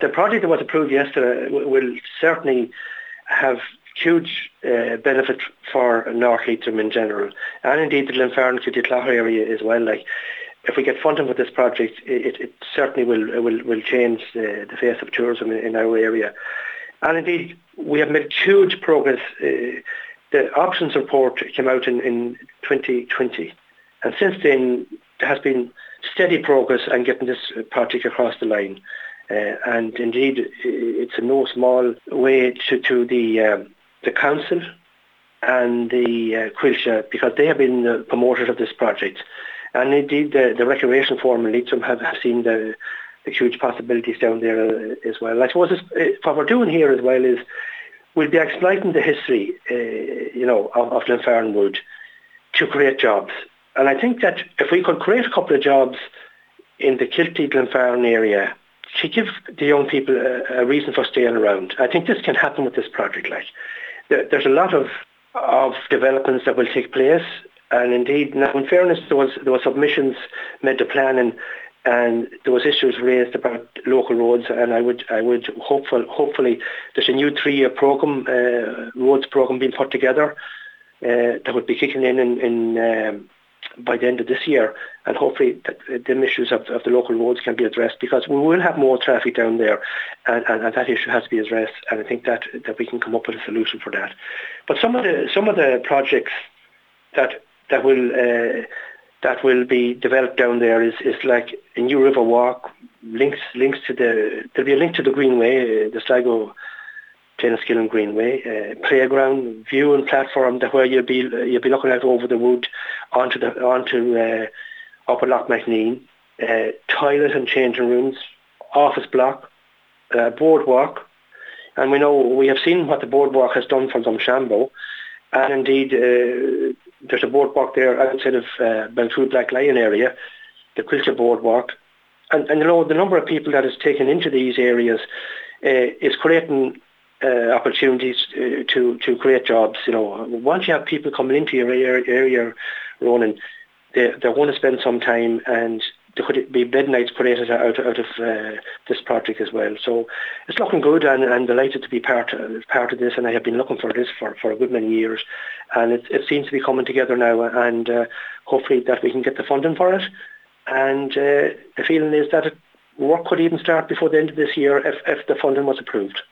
The project that was approved yesterday will certainly have huge uh, benefit for North Leitrim in general, and indeed the Glenfarne Kiltyclogher area as well. Like, if we get funding for this project, it, it certainly will will will change the, the face of tourism in, in, our area. And indeed, we have made huge progress. Uh, the options report came out in, in 2020, and since then there has been steady progress on getting this project across the line. Uh, and indeed, it's a no small way to, to the um, the council and the uh, Coillte because they have been the promoters of this project. And indeed, the, the recreation forum in Leitrim have, have seen the, the huge possibilities down there uh, as well. I suppose uh, what we're doing here as well is we'll be exploiting the history, uh, you know, of, of Wood to create jobs. And I think that if we could create a couple of jobs in the Kilty Glenfarne area to give the young people a, a, reason for staying around, I think this can happen with this project. Like, there, there's a lot of of developments that will take place, and indeed, now in fairness, there was there were submissions made to planning, and there was issues raised about local roads, and I would I would hopeful hopefully there's a new three year program uh, roads program being put together uh, that would be kicking in in, in um, by the end of this year, and hopefully that the issues of, of the local roads can be addressed because we will have more traffic down there, and, and, and, that issue has to be addressed. And I think that, that we can come up with a solution for that. But some of the some of the projects that that will uh, that will be developed down there is, is like a new river walk, links links to the there'll be a link to the Greenway, uh, the Sligo Enniskillen Greenway, uh, playground, viewing platform that where you'll be you'll be looking out over the wood onto the onto uh, Upper Lough MacNean, uh, toilet and changing rooms, office block, uh, boardwalk, and we know we have seen what the boardwalk has done for Drumshanbo, and indeed uh, there's a boardwalk there outside of uh, Belcoo Black Lion area, the Cuilcagh boardwalk, and, and you know the number of people that is taken into these areas uh, is creating uh, opportunities uh, to to create jobs. You know, once you have people coming into your area, Ronan, they they're going to spend some time, and there could be bed nights created out out of uh, this project as well. So it's looking good, and I'm delighted to be part part of this. And I have been looking for this for, for a good many years, and it it seems to be coming together now, and uh, hopefully that we can get the funding for it. And uh, the feeling is that it, work could even start before the end of this year if, if the funding was approved.